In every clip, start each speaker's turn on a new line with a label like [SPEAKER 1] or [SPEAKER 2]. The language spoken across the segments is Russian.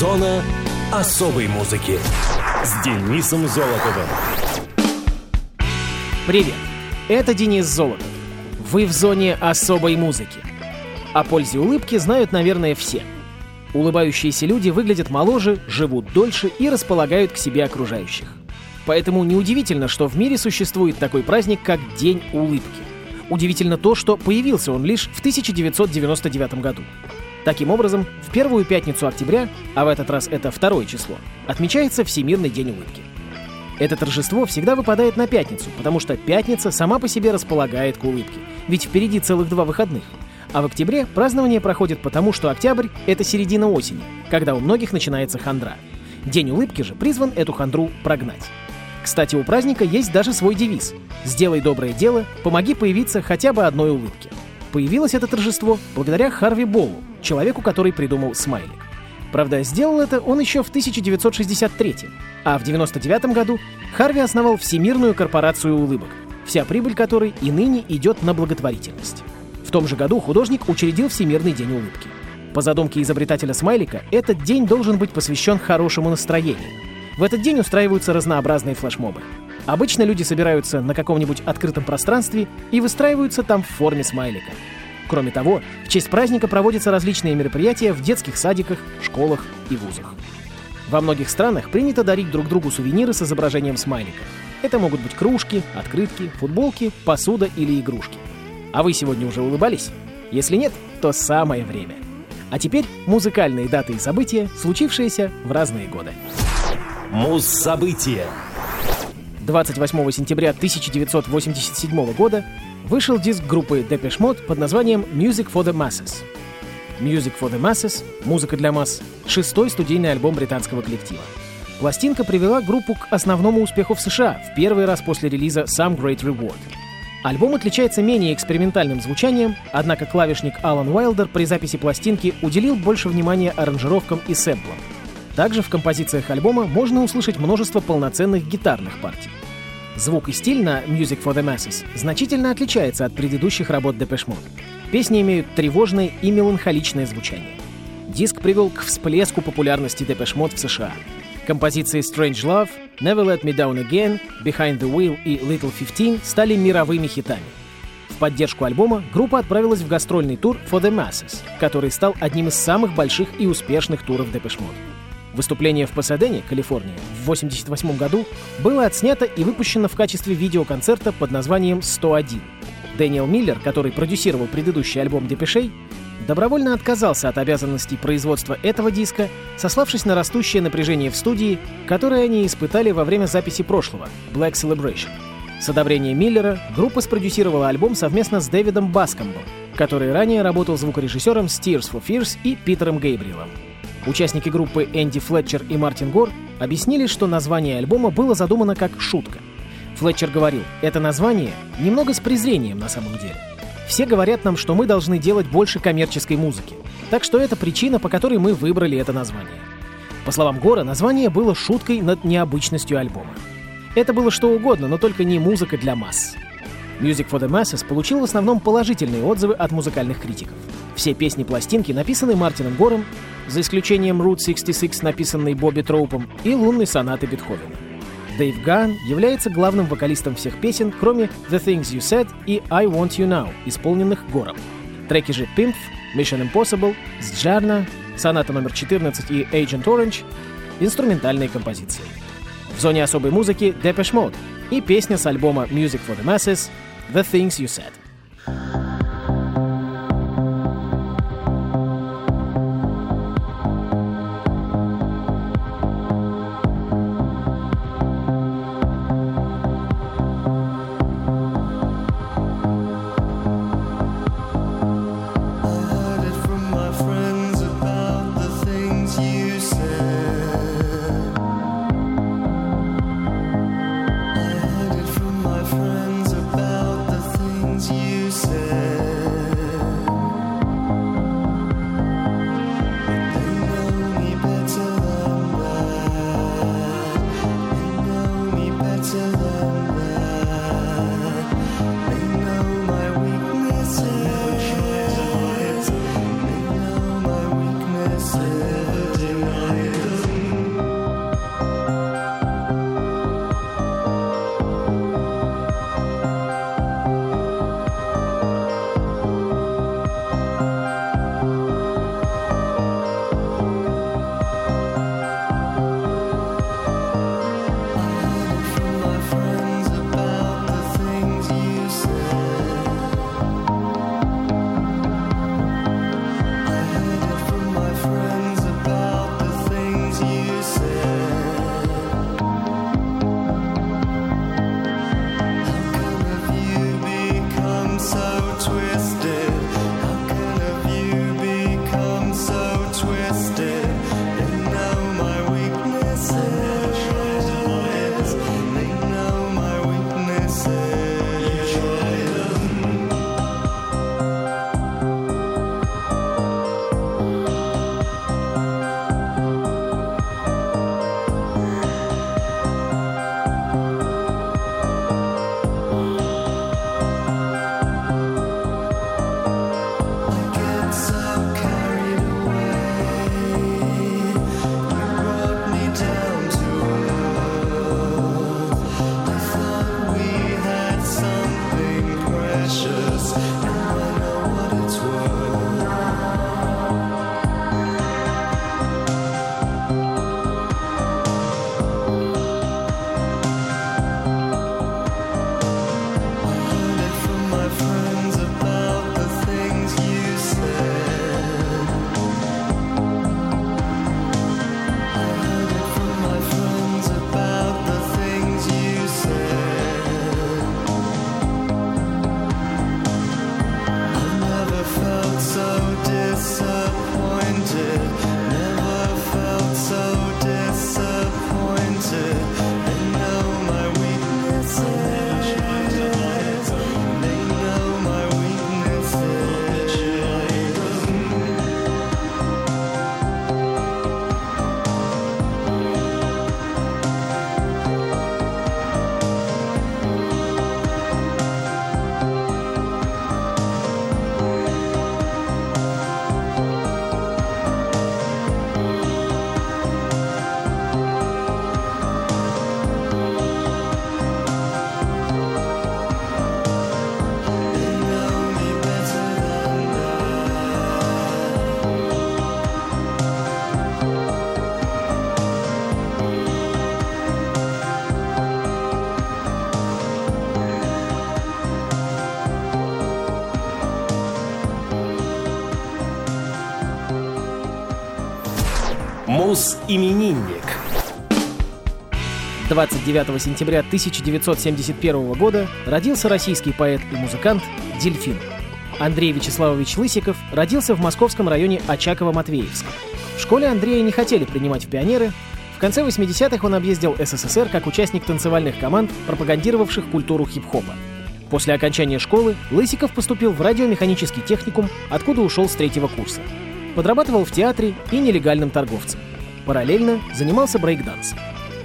[SPEAKER 1] Зона особой музыки с Денисом Золотовым.
[SPEAKER 2] Привет, это Денис Золотов. Вы в зоне особой музыки. О пользе улыбки знают, наверное, все. Улыбающиеся люди выглядят моложе, живут дольше и располагают к себе окружающих. Поэтому неудивительно, что в мире существует такой праздник, как День улыбки. Удивительно то, что появился он лишь в 1999 году. Таким образом, в первую пятницу октября, а в этот раз это второе число, отмечается Всемирный день улыбки. Это торжество всегда выпадает на пятницу, потому что пятница сама по себе располагает к улыбке, ведь впереди целых два выходных. А в октябре празднование проходит потому, что октябрь — это середина осени, когда у многих начинается хандра. День улыбки же призван эту хандру прогнать. Кстати, у праздника есть даже свой девиз «Сделай доброе дело, помоги появиться хотя бы одной улыбке». Появилось это торжество благодаря Харви Болу, человеку, который придумал смайлик. Правда, сделал это он еще в 1963 а в 1999 году Харви основал Всемирную корпорацию улыбок, вся прибыль которой и ныне идет на благотворительность. В том же году художник учредил Всемирный день улыбки. По задумке изобретателя смайлика, этот день должен быть посвящен хорошему настроению. В этот день устраиваются разнообразные флешмобы. Обычно люди собираются на каком-нибудь открытом пространстве и выстраиваются там в форме смайлика. Кроме того, в честь праздника проводятся различные мероприятия в детских садиках, школах и вузах. Во многих странах принято дарить друг другу сувениры с изображением смайлика. Это могут быть кружки, открытки, футболки, посуда или игрушки. А вы сегодня уже улыбались? Если нет, то самое время. А теперь музыкальные даты и события, случившиеся в разные годы.
[SPEAKER 1] Муз-события.
[SPEAKER 2] 28 сентября 1987 года вышел диск группы Depeche Mode под названием Music for the Masses. Music for the Masses — музыка для масс — шестой студийный альбом британского коллектива. Пластинка привела группу к основному успеху в США в первый раз после релиза Some Great Reward. Альбом отличается менее экспериментальным звучанием, однако клавишник Алан Уайлдер при записи пластинки уделил больше внимания аранжировкам и сэмплам. Также в композициях альбома можно услышать множество полноценных гитарных партий. Звук и стиль на Music for the Masses значительно отличается от предыдущих работ Depeche Mode. Песни имеют тревожное и меланхоличное звучание. Диск привел к всплеску популярности Depeche Mode в США. Композиции Strange Love, Never Let Me Down Again, Behind the Wheel и Little 15 стали мировыми хитами. В поддержку альбома группа отправилась в гастрольный тур For the Masses, который стал одним из самых больших и успешных туров Depeche Mode. Выступление в Пасадене, Калифорния, в 1988 году было отснято и выпущено в качестве видеоконцерта под названием «101». Дэниел Миллер, который продюсировал предыдущий альбом Депешей, добровольно отказался от обязанностей производства этого диска, сославшись на растущее напряжение в студии, которое они испытали во время записи прошлого — Black Celebration. С одобрения Миллера группа спродюсировала альбом совместно с Дэвидом Баскомбом, который ранее работал звукорежиссером Steers for Fears и Питером Гейбриэлом. Участники группы Энди Флетчер и Мартин Гор объяснили, что название альбома было задумано как шутка. Флетчер говорил, это название немного с презрением на самом деле. Все говорят нам, что мы должны делать больше коммерческой музыки. Так что это причина, по которой мы выбрали это название. По словам Гора, название было шуткой над необычностью альбома. Это было что угодно, но только не музыка для масс. Music for the Masses получил в основном положительные отзывы от музыкальных критиков. Все песни пластинки написаны Мартином Гором, за исключением Route 66, написанной Бобби Троупом, и лунной сонаты Бетховена. Дэйв Ган является главным вокалистом всех песен, кроме The Things You Said и I Want You Now, исполненных Гором. Треки же Pimp, Mission Impossible, Сджарна, соната номер 14 и Agent Orange — инструментальные композиции. В зоне особой музыки Depeche Mode и песня с альбома Music for the Masses The Things You Said. 29 сентября 1971 года родился российский поэт и музыкант Дельфин. Андрей Вячеславович Лысиков родился в московском районе Очаково-Матвеевск. В школе Андрея не хотели принимать в пионеры. В конце 80-х он объездил СССР как участник танцевальных команд, пропагандировавших культуру хип-хопа. После окончания школы Лысиков поступил в радиомеханический техникум, откуда ушел с третьего курса. Подрабатывал в театре и нелегальным торговцем. Параллельно занимался брейкдансом.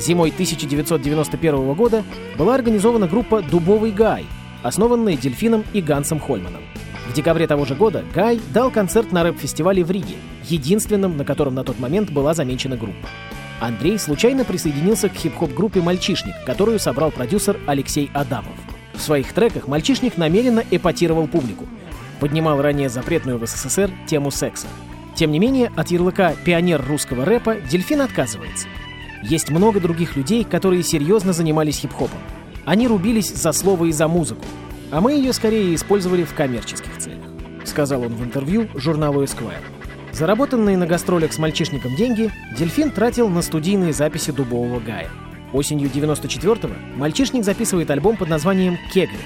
[SPEAKER 2] Зимой 1991 года была организована группа «Дубовый Гай», основанная Дельфином и Гансом Хольманом. В декабре того же года Гай дал концерт на рэп-фестивале в Риге, единственном, на котором на тот момент была замечена группа. Андрей случайно присоединился к хип-хоп-группе «Мальчишник», которую собрал продюсер Алексей Адамов. В своих треках «Мальчишник» намеренно эпатировал публику, поднимал ранее запретную в СССР тему секса. Тем не менее, от ярлыка «пионер русского рэпа» Дельфин отказывается – есть много других людей, которые серьезно занимались хип-хопом. Они рубились за слово и за музыку, а мы ее скорее использовали в коммерческих целях, сказал он в интервью журналу Esquire. Заработанные на гастролях с мальчишником деньги Дельфин тратил на студийные записи дубового гая. Осенью 94-го мальчишник записывает альбом под названием «Кегли».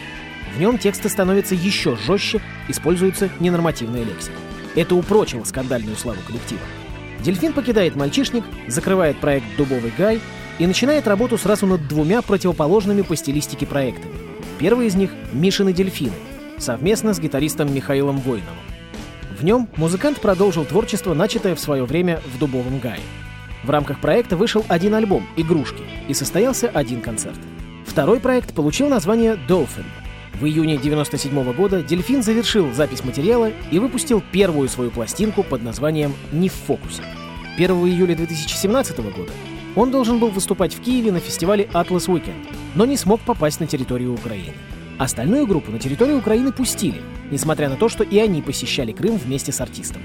[SPEAKER 2] В нем тексты становятся еще жестче, используется ненормативная лексика. Это упрочило скандальную славу коллектива. Дельфин покидает мальчишник, закрывает проект «Дубовый гай» и начинает работу сразу над двумя противоположными по стилистике проектами. Первый из них — «Мишины дельфины», совместно с гитаристом Михаилом Войновым. В нем музыкант продолжил творчество, начатое в свое время в «Дубовом гае». В рамках проекта вышел один альбом «Игрушки» и состоялся один концерт. Второй проект получил название «Dolphin». В июне 1997 года «Дельфин» завершил запись материала и выпустил первую свою пластинку под названием «Не в фокусе». 1 июля 2017 года он должен был выступать в Киеве на фестивале Atlas Weekend, но не смог попасть на территорию Украины. Остальную группу на территорию Украины пустили, несмотря на то, что и они посещали Крым вместе с артистом.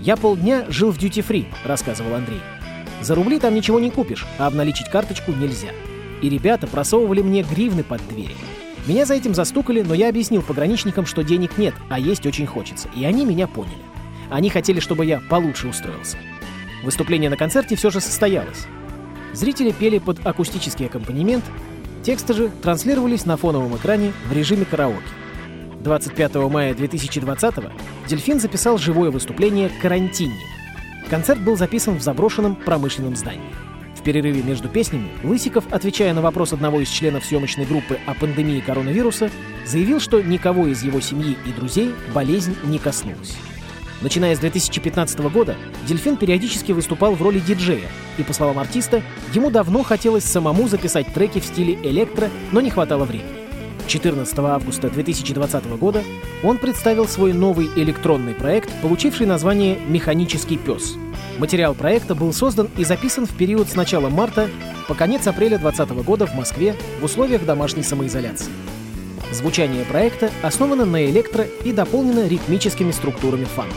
[SPEAKER 2] «Я полдня жил в дьюти-фри», — рассказывал Андрей. «За рубли там ничего не купишь, а обналичить карточку нельзя. И ребята просовывали мне гривны под двери. Меня за этим застукали, но я объяснил пограничникам, что денег нет, а есть очень хочется, и они меня поняли. Они хотели, чтобы я получше устроился. Выступление на концерте все же состоялось. Зрители пели под акустический аккомпанемент, тексты же транслировались на фоновом экране в режиме караоке. 25 мая 2020-го «Дельфин» записал живое выступление «Карантинник». Концерт был записан в заброшенном промышленном здании. Перерыве между песнями Лысиков, отвечая на вопрос одного из членов съемочной группы о пандемии коронавируса, заявил, что никого из его семьи и друзей болезнь не коснулась. Начиная с 2015 года, Дельфин периодически выступал в роли диджея, и, по словам артиста, ему давно хотелось самому записать треки в стиле электро, но не хватало времени. 14 августа 2020 года он представил свой новый электронный проект, получивший название «Механический пес». Материал проекта был создан и записан в период с начала марта по конец апреля 2020 года в Москве в условиях домашней самоизоляции. Звучание проекта основано на электро и дополнено ритмическими структурами фанка.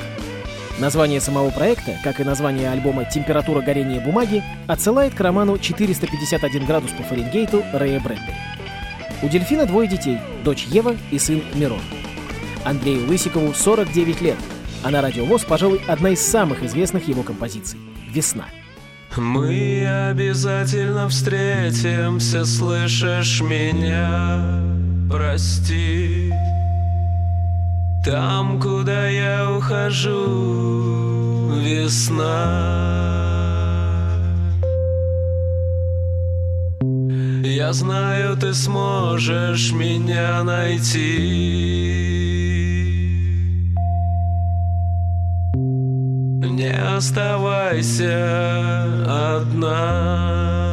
[SPEAKER 2] Название самого проекта, как и название альбома «Температура горения бумаги», отсылает к роману «451 градус по Фаренгейту» Рэя Брэдбери. У дельфина двое детей – дочь Ева и сын Мирон. Андрею Лысикову 49 лет, а на радиовоз, пожалуй, одна из самых известных его композиций – «Весна».
[SPEAKER 3] Мы обязательно встретимся, слышишь меня? Прости. Там, куда я ухожу, весна. Я знаю, ты сможешь меня найти. Не оставайся одна.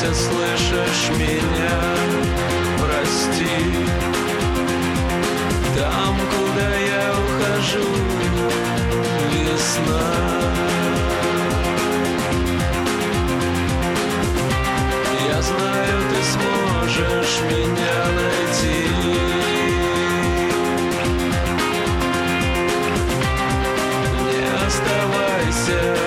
[SPEAKER 4] Слышишь меня, прости. Там, куда я ухожу, весна. Я знаю, ты сможешь меня найти. Не оставайся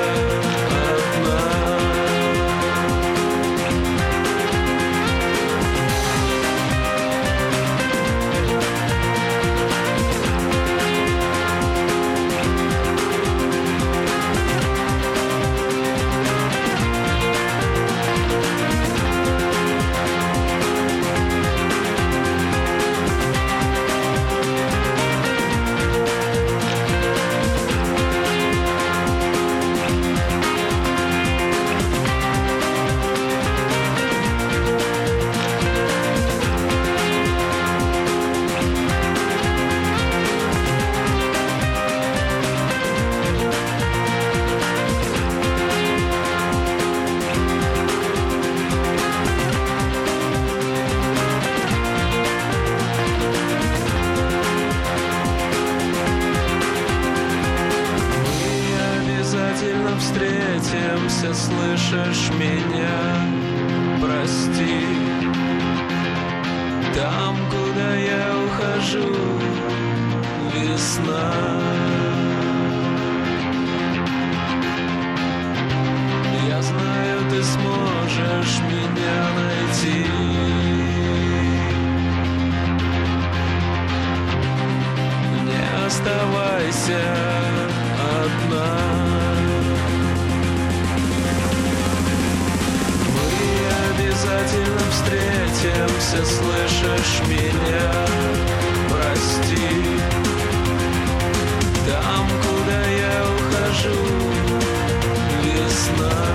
[SPEAKER 4] обязательно встретимся, слышишь меня? Прости. Там, куда я ухожу, весна. Я знаю, ты сможешь меня найти. Оставайся одна. Мы обязательно встретимся, слышишь меня? Прости. Там, куда я ухожу, весна.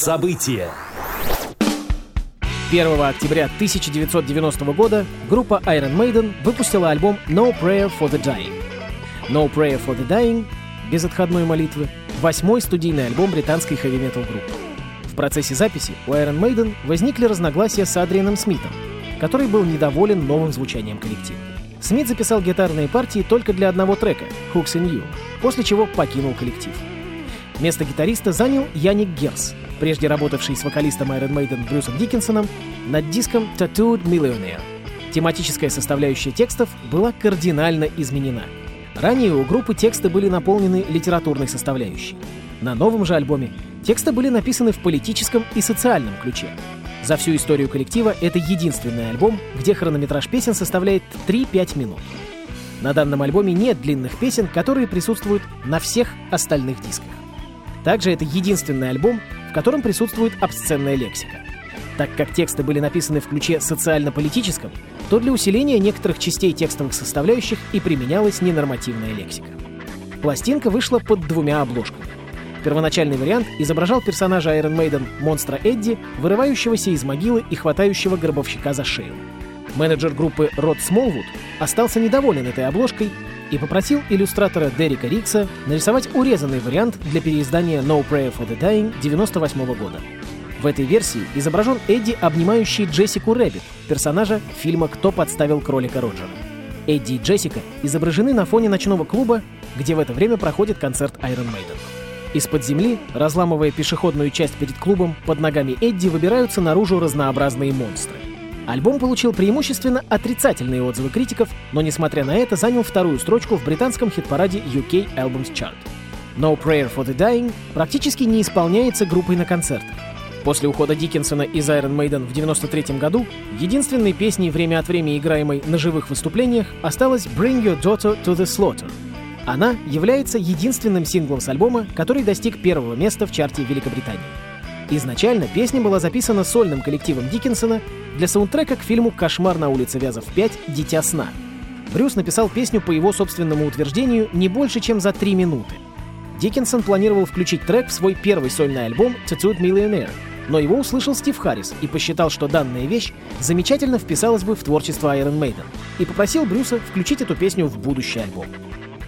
[SPEAKER 1] Муз-события.
[SPEAKER 2] 1 октября 1990 года группа Iron Maiden выпустила альбом No Prayer for the Dying. No Prayer for the Dying — без отходной молитвы — восьмой студийный альбом британской хэви-метал группы. В процессе записи у Iron Maiden возникли разногласия с Адрианом Смитом, который был недоволен новым звучанием коллектива. Смит записал гитарные партии только для одного трека «Hooks in You», после чего покинул коллектив. Место гитариста занял Яник Герс, прежде работавший с вокалистом Iron Maiden Брюсом Диккенсоном над диском Tattooed Millionaire. Тематическая составляющая текстов была кардинально изменена. Ранее у группы тексты были наполнены литературной составляющей. На новом же альбоме тексты были написаны в политическом и социальном ключе. За всю историю коллектива это единственный альбом, где хронометраж песен составляет 3-5 минут. На данном альбоме нет длинных песен, которые присутствуют на всех остальных дисках. Также это единственный альбом, в котором присутствует обсценная лексика. Так как тексты были написаны в ключе социально-политическом, то для усиления некоторых частей текстовых составляющих и применялась ненормативная лексика. Пластинка вышла под двумя обложками. Первоначальный вариант изображал персонажа Iron Maiden монстра Эдди, вырывающегося из могилы и хватающего гробовщика за шею. Менеджер группы Род Смолвуд остался недоволен этой обложкой и попросил иллюстратора Дерека Рикса нарисовать урезанный вариант для переиздания No Prayer for the Dying 98 года. В этой версии изображен Эдди, обнимающий Джессику Рэббит, персонажа фильма «Кто подставил кролика Роджера». Эдди и Джессика изображены на фоне ночного клуба, где в это время проходит концерт Iron Maiden. Из-под земли, разламывая пешеходную часть перед клубом, под ногами Эдди выбираются наружу разнообразные монстры. Альбом получил преимущественно отрицательные отзывы критиков, но, несмотря на это, занял вторую строчку в британском хит-параде UK Albums Chart. No Prayer for the Dying практически не исполняется группой на концертах. После ухода Диккенсона из Iron Maiden в 1993 году единственной песней время от времени играемой на живых выступлениях осталась Bring Your Daughter to the Slaughter. Она является единственным синглом с альбома, который достиг первого места в чарте Великобритании. Изначально песня была записана сольным коллективом Диккенсона для саундтрека к фильму «Кошмар на улице Вязов 5. Дитя сна». Брюс написал песню по его собственному утверждению не больше, чем за три минуты. Диккенсон планировал включить трек в свой первый сольный альбом «Tattooed Millionaire», но его услышал Стив Харрис и посчитал, что данная вещь замечательно вписалась бы в творчество Iron Maiden, и попросил Брюса включить эту песню в будущий альбом.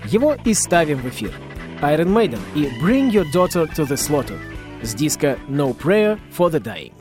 [SPEAKER 2] Его и ставим в эфир. Iron Maiden и Bring Your Daughter to the Slaughter с диска No Prayer for the Dying.